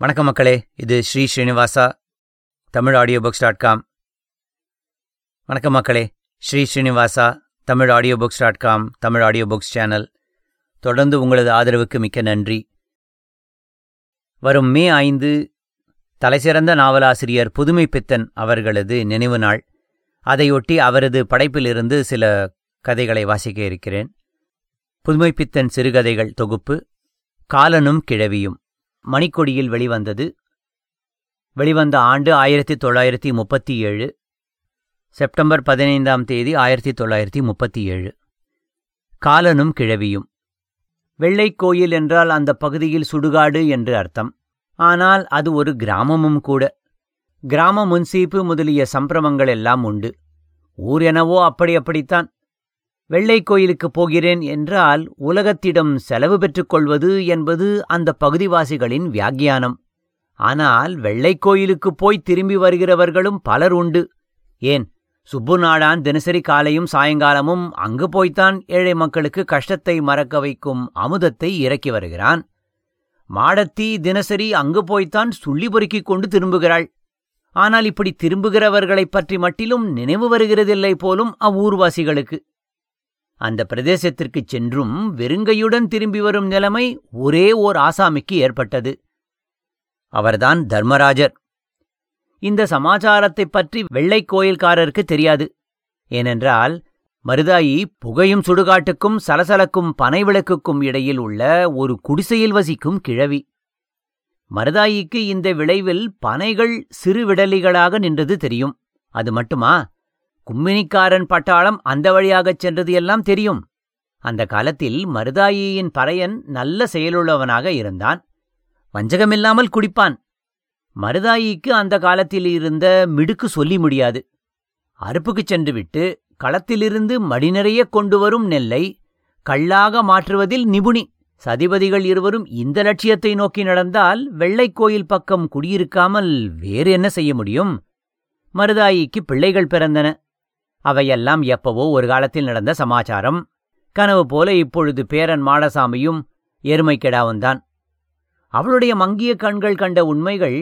வணக்கம் மக்களே இது Sri Srinivasa Tamil audio books dot com வணக்கம் மக்களே Sri Srinivasa Tamil audio books dot com Tamil audio books channel தொடர்ந்து உங்களது ஆதரவுக்கு மிக்க நன்றி. வரும் மே ஐந்து தலைசிறந்த நாவலாசிரியர் புதுமை பித்தன் அவர்களது நினைவு நாள். அதையொட்டி அவரது படைப்பிலிருந்து சில கதைகளை வாசிக்க இருக்கிறேன். புதுமை பித்தன் சிறுகதைகள் தொகுப்பு காலனும் கிழவியும். மணிக்கொடியில் வெளிவந்தது. வெளிவந்த ஆண்டு ஆயிரத்தி தொள்ளாயிரத்தி முப்பத்தி ஏழு செப்டம்பர் பதினைந்தாம் தேதி ஆயிரத்தி தொள்ளாயிரத்தி முப்பத்தி ஏழு காலனும் கிழவியும். வெள்ளைக் கோயில் என்றால் அந்த பகுதியில் சுடுகாடு என்று அர்த்தம். ஆனால் அது ஒரு கிராமமும் கூட. கிராம முன்சீப்பு முதலிய சம்பிரமங்கள் எல்லாம் உண்டு. ஊர் எனவோ அப்படி அப்படித்தான். வெள்ளைக் கோயிலுக்குப் போகிறேன் என்றால் உலகத்திடம் செலவு பெற்றுக்கொள்வது என்பது அந்த பகுதிவாசிகளின் வியாக்கியானம். ஆனால் வெள்ளைக் கோயிலுக்குப் போய் திரும்பி வருகிறவர்களும் பலர் உண்டு. ஏன்? சுப்பு நாடான் தினசரி காலையும் சாயங்காலமும் அங்கு போய்த்தான் ஏழை மக்களுக்கு கஷ்டத்தை மறக்க வைக்கும் அமுதத்தை இறக்கி வருகிறான். மாடத்தி தினசரி அங்கு போய்த்தான் சுள்ளி பொறுக்கிக் கொண்டு திரும்புகிறாள். ஆனால் இப்படி திரும்புகிறவர்களைப் பற்றி மட்டிலும் நினைவு வருகிறதில்லை போலும் அவ்வூர்வாசிகளுக்கு. அந்த பிரதேசத்திற்குச் சென்றும் வெறுங்கையுடன் திரும்பி வரும் நிலைமை ஒரே ஓர் ஆசாமிக்கு ஏற்பட்டது. அவர்தான் தர்மராஜர். இந்த சமாச்சாரத்தைப் பற்றி வெள்ளைக் கோயில்காரருக்கு தெரியாது. ஏனென்றால் மருதாயி புகையும் சுடுகாட்டுக்கும் சலசலக்கும் பனை விளக்குக்கும் இடையில் உள்ள ஒரு குடிசையில் வசிக்கும் கிழவி. மருதாயிக்கு இந்த விளைவில் பனைகள் சிறு விடலிகளாக நின்றது தெரியும். அது மட்டுமா? கும்மினிக்காரன் பட்டாளம் அந்த வழியாகச் சென்றது எல்லாம் தெரியும். அந்த காலத்தில் மருதாயியின் பறையன் நல்ல செயலுள்ளவனாக இருந்தான். வஞ்சகமில்லாமல் குடிப்பான். மருதாயிக்கு அந்த காலத்தில் இருந்த மிடுக்கு சொல்லி முடியாது. அறுப்புக்குச் சென்றுவிட்டு களத்திலிருந்து மடிநிறைய கொண்டு வரும் நெல்லை கள்ளாக மாற்றுவதில் நிபுணி. சதிபதிகள் இருவரும் இந்த லட்சியத்தை நோக்கி நடந்தால் வெள்ளைக் கோயில் பக்கம் குடியிருக்காமல் வேறு என்ன செய்ய முடியும்? மருதாயிக்கு பிள்ளைகள் பிறந்தன. அவையெல்லாம் எப்பவோ ஒரு காலத்தில் நடந்த சமாச்சாரம். கனவு போல இப்பொழுது பேரன் மாடசாமியும் எருமைக்கெடாவுந்தான். அவளுடைய மங்கிய கண்கள் கண்ட உண்மைகள்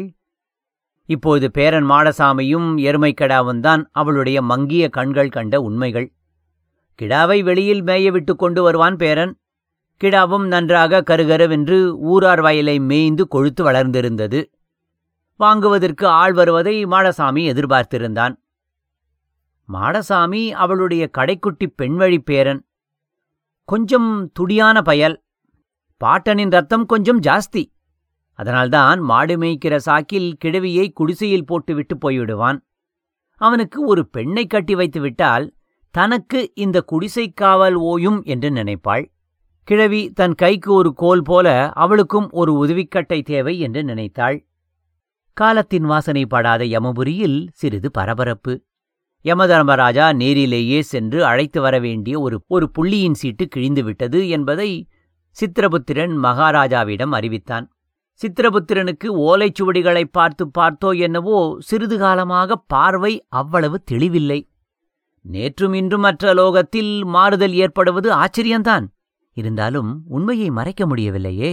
இப்போது பேரன் மாடசாமியும் எருமைக்கெடாவுந்தான் அவளுடைய மங்கிய கண்கள் கண்ட உண்மைகள். கிடாவை வெளியில் மேய விட்டு கொண்டு வருவான் பேரன். கிடாவும் நன்றாக கருகருவென்று ஊரார் வயலை மேய்ந்து கொழுத்து வளர்ந்திருந்தது. வாங்குவதற்கு ஆள் வருவதை மாடசாமி எதிர்பார்த்திருந்தான். மாடசாமி அவளுடைய கடைக்குட்டி பெண்வழி பேரன். கொஞ்சம் துடியான பயல். பாட்டனின் ரத்தம் கொஞ்சம் ஜாஸ்தி. அதனால்தான் மாடு மேய்க்கிற சாக்கில் கிழவியை குடிசையில் போட்டுவிட்டு போய்விடுவான். அவனுக்கு ஒரு பெண்ணை கட்டி வைத்து விட்டால் தனக்கு இந்த குடிசை காவல் ஓயும் என்று நினைப்பாள். கிழவி தன் கைக்கு ஒரு கோல் போல அவளுக்கும் ஒரு உதவிக்கட்டை தேவை என்று நினைத்தாள். காலத்தின் வாசனை படாத யமபுரியில் சிறிது பரபரப்பு. யமதர்மராஜா நேரிலேயே சென்று அழைத்து வர வேண்டிய ஒரு ஒரு புள்ளியின் சீட்டு கிழிந்துவிட்டது என்பதை சித்திரபுத்திரன் மகாராஜாவிடம் அறிவித்தான். சித்திரபுத்திரனுக்கு ஓலைச்சுவடிகளை பார்த்து பார்த்தோ என்னவோ சிறிது காலமாக பார்வை அவ்வளவு தெளிவில்லை. நேற்றும் இன்றும் மற்ற லோகத்தில் மாறுதல் ஏற்படுவது ஆச்சரியந்தான் இருந்தாலும் உண்மையை மறைக்க முடியவில்லையே.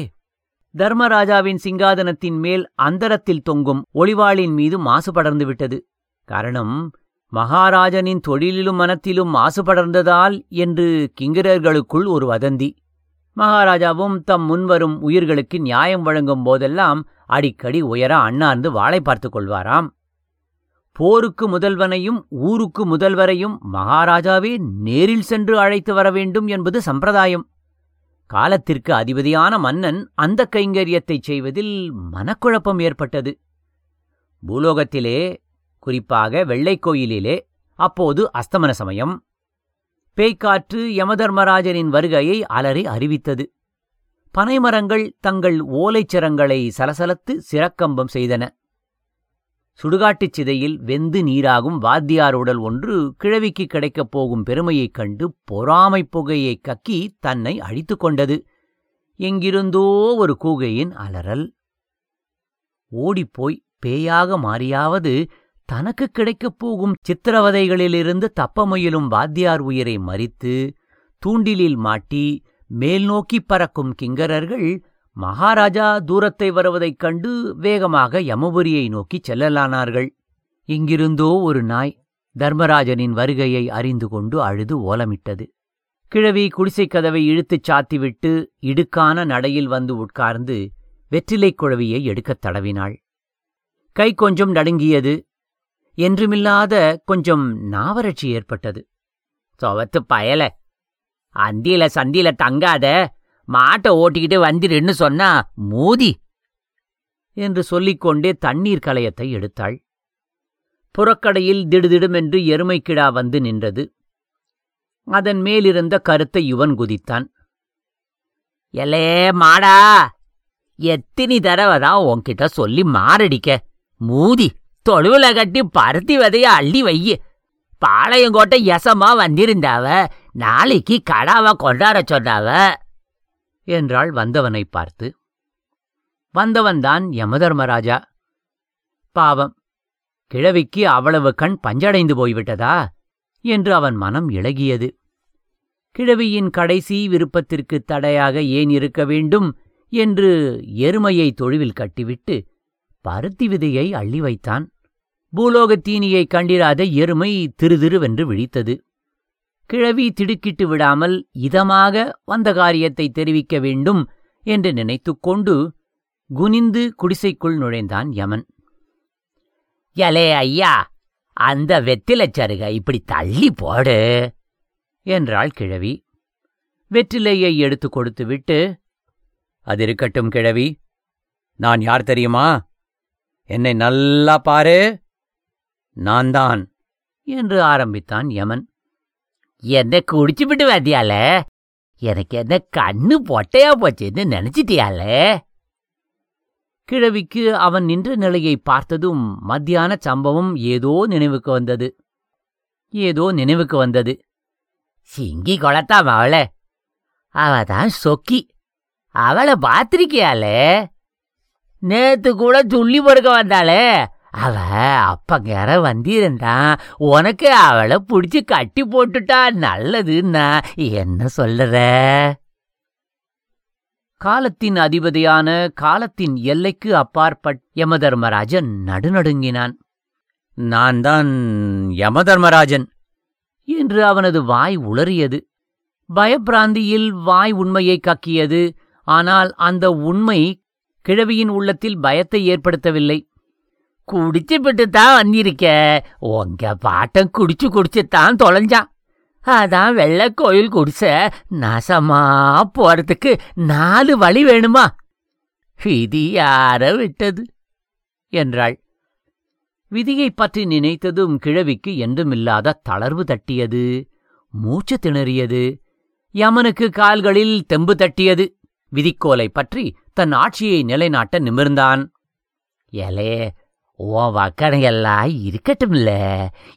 தர்மராஜாவின் சிங்காதனத்தின் மேல் அந்தரத்தில் தொங்கும் ஒளிவாளின் மீது மாசு படர்ந்து விட்டது காரணம் மகாராஜனின் தொழிலிலும் மனத்திலும் மாசுபடர்ந்ததால் என்று கிங்கிரர்களுக்குள் ஒரு வதந்தி. மகாராஜாவும் தம் முன்வரும் உயிர்களுக்கு நியாயம் வழங்கும் போதெல்லாம் அடிக்கடி உயர அண்ணார்ந்து வாளை பார்த்துக் கொள்வாராம். போருக்கு முதல்வனையும் ஊருக்கு முதல்வரையும் மகாராஜாவே நேரில் சென்று அழைத்து வர வேண்டும் என்பது சம்பிரதாயம். காலத்திற்கு அதிபதியான மன்னன் அந்த கைங்கரியத்தைச் செய்வதில் மனக்குழப்பம் ஏற்பட்டது. பூலோகத்திலே குறிப்பாக வெள்ளைக் கோயிலிலே அப்போது அஸ்தமன சமயம். பேய்க்காற்று யமதர்மராஜனின் வருகையை அலறி அறிவித்தது. பனைமரங்கள் தங்கள் ஓலைச்சிரங்களை சலசலத்து சிறக்கம்பம் செய்தன. சுடுகாட்டுச் சிதையில் வெந்து நீராகும் வாத்தியார் உடல் ஒன்று கிழவிக்கு கிடைக்கப் போகும் பெருமையைக் கண்டு பொறாமைப் புகையைக் கக்கி தன்னை அழித்துக் கொண்டது. எங்கிருந்தோ ஒரு கூகையின் அலறல். ஓடிப்போய் பேயாக மாறியாவது தனக்கு கிடைக்கப் போகும் சித்திரவதைகளிலிருந்து தப்ப முயலும் வாத்தியார் உயிரை மறித்து தூண்டிலில் மாட்டி மேல் நோக்கிப் பறக்கும் கிங்கரர்கள் மகாராஜா தூரத்தை வருவதைக் கண்டு வேகமாக யமபுரியை நோக்கிச் செல்லலானார்கள். இங்கிருந்தோ ஒரு நாய் தர்மராஜனின் வருகையை அறிந்து கொண்டு அழுது ஓலமிட்டது. கிழவி குடிசைக் கதவை இழுத்துச் சாத்திவிட்டு இடுக்கான நடையில் வந்து உட்கார்ந்து வெற்றிலைக் குழவியை எடுக்கத் தடவினாள். கை கொஞ்சம் நடுங்கியது. என்றுமில்லாத கொஞ்சம் நாவரட்சி ஏற்பட்டது. சொவத்து பயல. அந்தியில சந்தியில தங்காத மாட்டை ஓட்டிக்கிட்டு வந்திருன்னு சொன்னா மூதி என்று சொல்லிக்கொண்டே தண்ணீர் கலையத்தை எடுத்தாள். புறக்கடையில் திடுதிடுமென்று எருமைக்கிடா வந்து நின்றது. அதன் மேலிருந்த கருத்தை யுவன் குதித்தான். எலே மாடா எத்தினி தடவை தான் உன்கிட்ட சொல்லி மாரடிக்க மூதி. தொழுவுல கட்டி பருத்தி விதைய அள்ளி வையி. பாளையங்கோட்டை எசமா வந்திருந்தாவ. நாளைக்கு கடாவ கொண்டாட சொன்னாவ. என்றாள் வந்தவனை பார்த்து. வந்தவன்தான் யமதர்மராஜா. பாவம் கிழவிக்கு அவ்வளவு கண் பஞ்சடைந்து போய்விட்டதா? என்று அவன் மனம் இளகியது. கிழவியின் கடைசி விருப்பத்திற்கு தடையாக ஏன் இருக்க வேண்டும்? என்று எருமையை தொழுவில் கட்டிவிட்டு பருத்தி விதையை அள்ளி வைத்தான். பூலோகத் தீனியைக் கண்டிராத எருமை திருதிருவென்று விழித்தது. கிழவி திடுக்கிட்டு விடாமல் இதமாக வந்த காரியத்தை தெரிவிக்க வேண்டும் என்று நினைத்துக் கொண்டு குனிந்து குடிசைக்குள் நுழைந்தான் யமன். எலே ஐயா அந்த வெத்திலைச் சருக இப்படி தள்ளி போடு என்றாள் கிழவி. வெற்றிலையை எடுத்து கொடுத்துவிட்டு அது இருக்கட்டும் கிழவி நான் யார் தெரியுமா? என்னை நல்லா பாரு. நான் தான் என்று ஆரம்பித்தான் யமன். என்ன குடிச்சுவிட்டு வந்தியால எனக்கு என்ன கண்ணு பொட்டையா போச்சுன்னு நினைச்சிட்டியால கிழவிக்கு அவன் நின்ற நிலையை பார்த்ததும் மத்தியான சம்பவம் ஏதோ நினைவுக்கு வந்தது. ஏதோ நினைவுக்கு வந்தது. சிங்கி கொளத்தாம் அவளை. அவதான் சொக்கி. அவளை பார்த்திருக்கியாலே நேத்து கூட துள்ளி பொறுக்க வந்தாளே. அவ அப்பங்கற வந்திருந்தான் உனக்கு அவளை பிடிச்சி கட்டி போட்டுட்டா நல்லதுன்னா என்ன சொல்லுற? காலத்தின் அதிபதியான காலத்தின் எல்லைக்கு அப்பாற்பட் யமதர்மராஜன் நடுநடுங்கினான். நான் தான் யமதர்மராஜன் என்று அவனது வாய் உளறியது. பயப்பிராந்தியில் வாய் உண்மையை கக்கியது. ஆனால் அந்த உண்மை கிழவியின் உள்ளத்தில் பயத்தை ஏற்படுத்தவில்லை. குடிச்சுப்பிட்டு தான் வந்திருக்க. உங்க பாட்டம் குடிச்சு குடிச்சுத்தான் தொலைஞ்சான் அதான் வெள்ளை கோயில் குடிச்ச நாசமா போறதுக்கு நாலு வழி வேணுமா? விதி யார விட்டது? என்றாள். விதியைப் பற்றி நினைத்ததும் கிழவிக்கு என்றுமில்லாத தளர்வு தட்டியது. மூச்சு திணறியது. யமனுக்கு கால்களில் தெம்பு தட்டியது. விதிக்கோலை பற்றி தன் ஆட்சியை நிலைநாட்ட நிமிர்ந்தான். எலே உன் இருக்கட்டும் இருக்கட்டும்ல.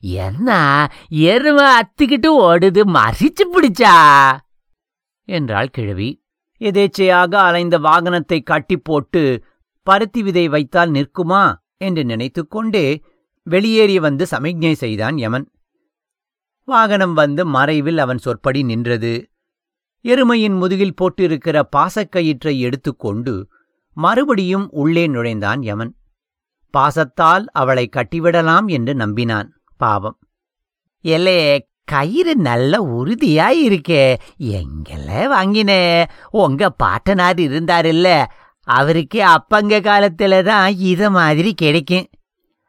என்ன எருமை அத்திக்கிட்டு ஓடுது மறிச்சு பிடிச்சா? என்றாள் கிழவி. எதேச்சையாக அலைந்த வாகனத்தை கட்டி போட்டு பருத்தி விதை வைத்தால் நிற்குமா? என்று நினைத்துக்கொண்டே வெளியேறி வந்து சமிக்ஞை செய்தான் யமன். வாகனம் வந்து மறைவில் அவன் சொற்படி நின்றது. எருமையின் முதுகில் போட்டிருக்கிற பாசக்கயிற்றை எடுத்துக்கொண்டு மறுபடியும் உள்ளே நுழைந்தான் யமன். பாசத்தால் அவளை கட்டிவிடலாம் என்று நம்பினான் பாவம். எல்லே கயிறு நல்ல உறுதியா இருக்கே. எங்கெல்ல வாங்கினே. உங்க பாட்டனார் இருந்தாருல்ல. அவருக்கு அப்பங்க காலத்துல தான் இத மாதிரி கிடைக்கும்.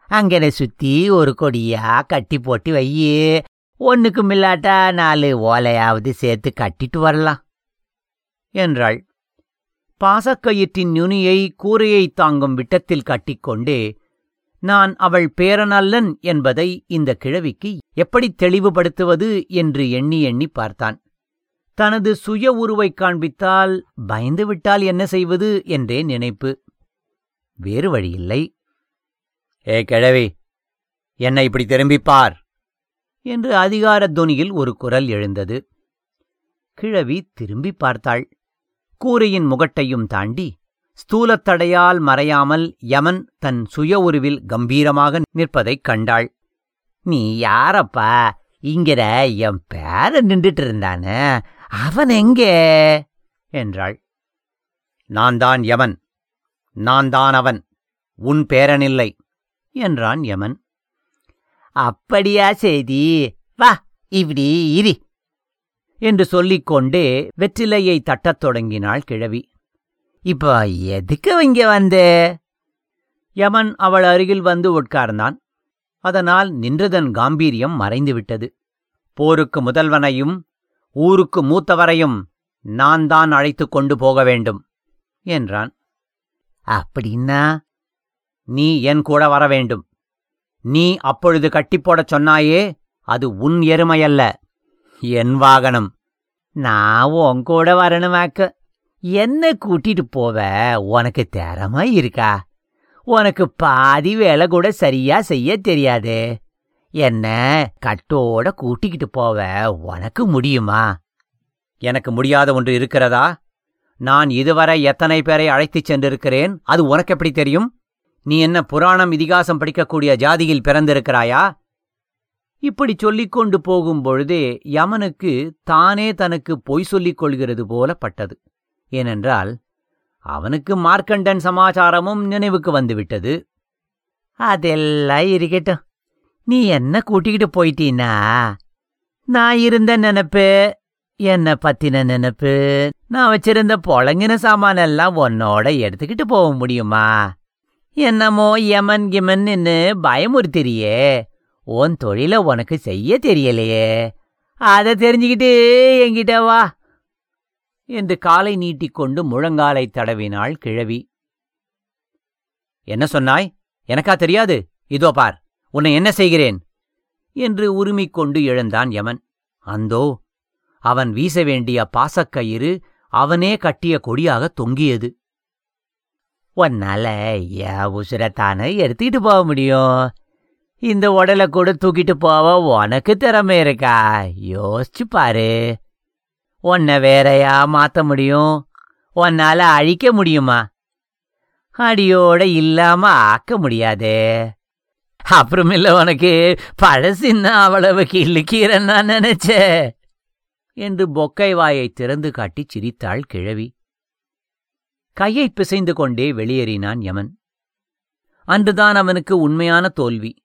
அங்கனை சுத்தி ஒரு கொடியா கட்டி போட்டு வையே. ஒன்னுக்கு இல்லாட்டா நாலு ஓலையாவது சேர்த்து கட்டிட்டு வரலாம் என்றாள். பாசக்கயிற்றின் நுனியை கூரையைத் தாங்கும் விட்டத்தில் கட்டிக்கொண்டே நான் அவள் பேரனல்லன் என்பதை இந்த கிழவிக்கு எப்படி தெளிவுபடுத்துவது? என்று எண்ணி எண்ணி பார்த்தான். தனது சுய உருவைக் காண்பித்தால் பயந்துவிட்டால் என்ன செய்வது? என்றே நினைப்பு. வேறு வழியில்லை. ஏ கிழவி என்னை இப்படி திரும்பிப் பார் என்று அதிகார துனியில் ஒரு குரல் எழுந்தது. கிழவி திரும்பி பார்த்தாள். கூரையின் முகட்டையும் தாண்டி ஸ்தூலத்தடையால் மறையாமல் யமன் தன் சுய உருவில் கம்பீரமாக நிற்பதைக் கண்டாள். நீ யாரப்பா? இங்கிற என் பேர நின்றுட்டு இருந்தானே? அவன் எங்கே? என்றாள். நான் தான் யமன். நான் தான் அவன். உன் பேரனில்லை என்றான் யமன். அப்படியா செய்தி வா இப்படி இரி. என்று சொல்லிக்கொண்டே வெற்றிலையை தட்டத் தொடங்கினாள் கிழவி. இப்போ எதுக்கு இங்க வந்த? யமன் அவள் அருகில் வந்து உட்கார்ந்தான். அதனால் நின்றதன் காம்பீரியம் மறைந்துவிட்டது போருக்கு முதல்வனையும் ஊருக்கு மூத்தவரையும் நான் தான் அழைத்துக் கொண்டு போக வேண்டும் என்றான். அப்படின்னா நீ என் கூட வர வேண்டும். நீ அப்பொழுது கட்டிப்போடச் சொன்னாயே அது உன் எருமையல்ல. என் வாகனம். நான் உன் கூட வரணுமாக்க. என்ன கூட்டிட்டு போவ உனக்கு திறமை இருக்கா? உனக்கு பாதி வேலை கூட சரியா செய்ய தெரியாதே. என்ன கட்டோட கூட்டிக்கிட்டு போவ உனக்கு முடியுமா? எனக்கு முடியாத ஒன்று இருக்கிறதா? நான் இதுவரை எத்தனை பேரை அழைத்துச் சென்றிருக்கிறேன்? அது உனக்கு எப்படி தெரியும்? நீ என்ன புராணம் இதிகாசம் படிக்கக்கூடிய ஜாதியில் பிறந்திருக்கிறாயா? இப்படி சொல்லிக் கொண்டு போகும் பொழுதே யமனுக்கு தானே தனக்கு பொய் சொல்லிக் கொள்கிறது போல பட்டது. ஏனென்றால் அவனுக்கு மார்க்கண்டன் சமாச்சாரமும் நினைவுக்கு வந்துவிட்டது. அதெல்லாம் இருக்கட்டும். நீ என்ன கூட்டிக்கிட்டு போயிட்டீனா? நான் இருந்த நினப்பு என்ன பத்தின நினப்பு நான் வச்சிருந்த பொழங்கின சாமானெல்லாம் உன்னோட எடுத்துக்கிட்டு போக முடியுமா? என்னமோ யமன் கிமன்னு பயமுறுத்திறியே. உன் தொழில உனக்கு செய்ய தெரியலையே. அதை தெரிஞ்சுக்கிட்டு என்கிட்ட வா. என்று காலை நீட்டிக்கொண்டு முழங்காலை தடவினாள் கிழவி. என்ன சொன்னாய்? எனக்கா தெரியாது. இதோ பார் உன்னை என்ன செய்கிறேன்? என்று உருமிக் கொண்டு எழுந்தான் யமன். அந்தோ அவன் வீச வேண்டிய பாசக்கயிறு அவனே கட்டிய கொடியாக தொங்கியது. உன்னால என் தானே எடுத்துக்கிட்டு போக முடியும். இந்த உடலை கூட தூக்கிட்டு போவ உனக்கு திறமை இருக்கா? யோசிச்சு பாரு. உன்னை வேறையா மாத்த முடியும். உன்னால அழிக்க முடியுமா? அடியோட இல்லாம ஆக்க முடியாதே. அப்புறமில்ல உனக்கு பழசின்னா அவ்வளவு கிள்ளுக்கீரன் நான் நினைச்சே என்று பொக்கை வாயை திறந்து காட்டி சிரித்தாள் கிழவி. கையை பிசைந்து கொண்டே வெளியேறினான் யமன். அன்றுதான் அவனுக்கு உண்மையான தோல்வி.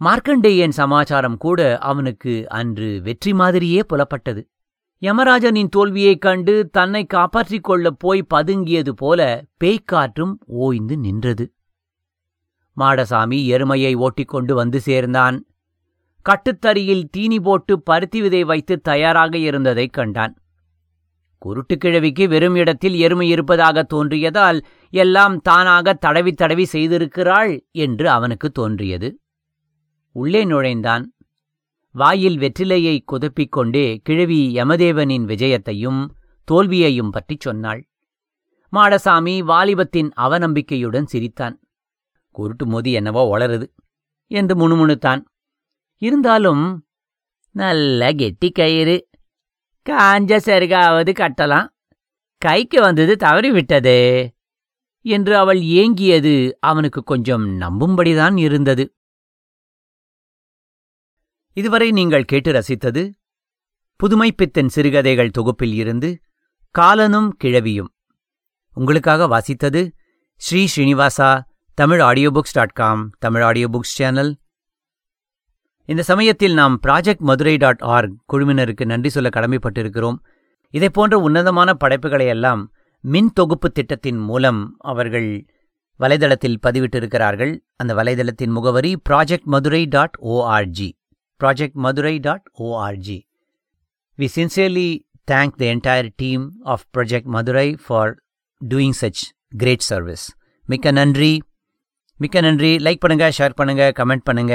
மார்க்கண்டேயன் சமாச்சாரம் கூட அவனுக்கு அன்று வெற்றி மாதிரியே புலப்பட்டது. யமராஜனின் தோல்வியைக் கண்டு தன்னை காப்பாற்றிக் கொள்ளப் போய் பதுங்கியது போல பேய்க்காற்றும் ஓய்ந்து நின்றது. மாடசாமி எருமையை ஓட்டிக்கொண்டு வந்து சேர்ந்தான். கட்டுத்தறியில் தீனி போட்டு பருத்தி விதை வைத்து தயாராக இருந்ததைக் கண்டான். குருட்டுக்கிழவிக்கு வெறும் இடத்தில் எருமை இருப்பதாக தோன்றியதால் எல்லாம் தானாக தடவி தடவி செய்திருக்கிறாள் என்று அவனுக்கு தோன்றியது. உள்ளே நுழைந்தான். வாயில் வெற்றிலையை குதப்பிக் கொண்டே கிழவி யமதேவனின் விஜயத்தையும் தோல்வியையும் பற்றிச் சொன்னாள். மாடசாமி வாலிபத்தின் அவநம்பிக்கையுடன் சிரித்தான். குருட்டு மோதி என்னவோ வளருது என்று முணுமுணுத்தான். இருந்தாலும் நல்ல கெட்டி கயிறு காஞ்ச செருகாவது கட்டலாம். கைக்கு வந்தது தவறிவிட்டதே என்று அவள் ஏங்கியது அவனுக்கு கொஞ்சம் நம்பும்படிதான் இருந்தது. இதுவரை நீங்கள் கேட்டு ரசித்தது புதுமைப்பித்தன் சிறுகதைகள் தொகுப்பில் இருந்து காலனும் கிழவியும். உங்களுக்காக வாசித்தது Sri Srinivasa Tamil audio books dot com Tamil audio books channel இந்த சமயத்தில் நாம் ப்ராஜெக்ட் மதுரை டாட் ஆர்க் குழுவினருக்கு நன்றி சொல்ல கடமைப்பட்டிருக்கிறோம். இதை போன்ற உன்னதமான படைப்புகளை எல்லாம் மின் தொகுப்பு திட்டத்தின் மூலம் அவர்கள் வலைதளத்தில் பதிவிட்டிருக்கிறார்கள். அந்த வலைதளத்தின் முகவரி project Madurai dot ORG project Madurai dot ORG we sincerely thank the entire team of project Madurai for doing such great service மிக்க நன்றி. மிக்க நன்றி. லைக் பண்ணுங்க ஷேர் பண்ணுங்கள் கமெண்ட் பண்ணுங்க.